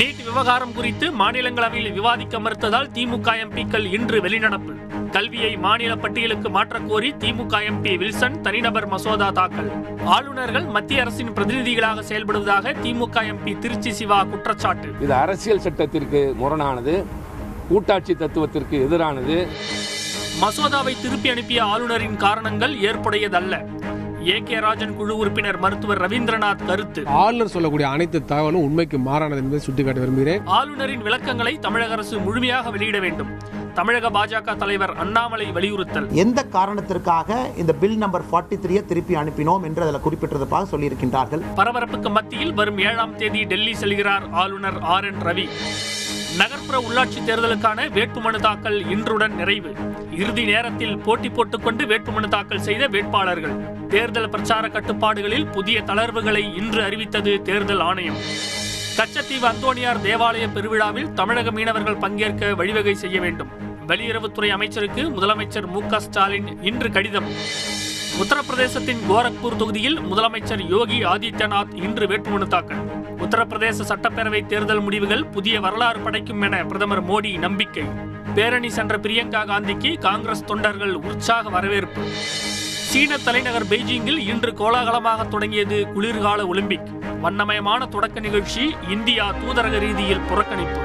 NEET விவகாரம் குறித்து மாநிலங்களவையில் விவாதிக்க மறுத்ததால் திமுக எம்பிக்கள் இன்று வெளிநடப்பு. கல்வியை மாநில பட்டியலுக்கு மாற்றக் கோரி திமுக எம்பி வில்சன் தனிநபர் மசோதா தாக்கல். ஆளுநர்கள் மத்திய அரசின் பிரதிநிதிகளாக செயல்படுவதாக திமுக எம்பி திருச்சி சிவா குற்றச்சாட்டு. இது அரசியல் சட்டத்திற்கு முரணானது கூட்டாட்சி தத்துவத்திற்கு எதிரானது. மசோதாவை திருப்பி அனுப்பிய ஆளுநரின் காரணங்கள் ஏற்புடையதல்ல. ஏ கே ராஜன் குழு உறுப்பினர் மருத்துவர் ரவீந்திரநாத் கருத்து. ஆளுநர் சொல்லக்கூடிய அனைத்து தகவலும் உண்மைக்கு மாறானது என்பதை சுட்டிக்காட்ட விரும்புகிறேன். ஆளுநரின் விளக்கங்களை தமிழக அரசு முழுமையாக வெளியிட வேண்டும். தமிழக பாஜக தலைவர் அண்ணாமலை வலியுறுத்தல். எந்த காரணத்திற்காக இந்த பில் நம்பர் ஃபார்ட்டி த்ரீயை திருப்பி அனுப்பினோம் என்று அதில் குறிப்பிட்டிருப்பதாக சொல்லியிருக்கின்றார்கள்? பரபரப்புக்கு மத்தியில் வரும் ஏழாம் தேதி டெல்லி செல்கிறார் ஆளுநர் ஆர் என் ரவி. நகர்ப்புற உள்ளாட்சி தேர்தலுக்கான வேட்புமனு தாக்கல் இன்றுடன் நிறைவு. இறுதி நேரத்தில் போட்டி போட்டுக்கொண்டு வேட்புமனு தாக்கல் செய்த வேட்பாளர்கள். தேர்தல் பிரச்சார கட்டுப்பாடுகளில் புதிய தளர்வுகளை இன்று அறிவித்தது தேர்தல் ஆணையம். கச்சத்தீவு அந்தோணியார் தேவாலய பெருவிழாவில் தமிழக மீனவர்கள் பங்கேற்க வழிவகை செய்ய வேண்டும். வெளியுறவுத்துறை அமைச்சருக்கு முதலமைச்சர் மு க ஸ்டாலின் இன்று கடிதம். உத்தரப்பிரதேசத்தின் கோரக்பூர் தொகுதியில் முதலமைச்சர் யோகி ஆதித்யநாத் இன்று வேட்புமனு தாக்கல். உத்தரப்பிரதேச சட்டப்பேரவை தேர்தல் முடிவுகள் புதிய வரலாறு படைக்கும் என பிரதமர் மோடி நம்பிக்கை. பேரணி சென்ற பிரியங்கா காந்திக்கு காங்கிரஸ் தொண்டர்கள் உற்சாக வரவேற்பு. சீன தலைநகர் பெய்ஜிங்கில் இன்று கோலாகலமாக தொடங்கியது குளிர்கால ஒலிம்பிக். வண்ணமயமான தொடக்க நிகழ்ச்சி இந்தியா தூதரக ரீதியில் புறக்கணிப்பு.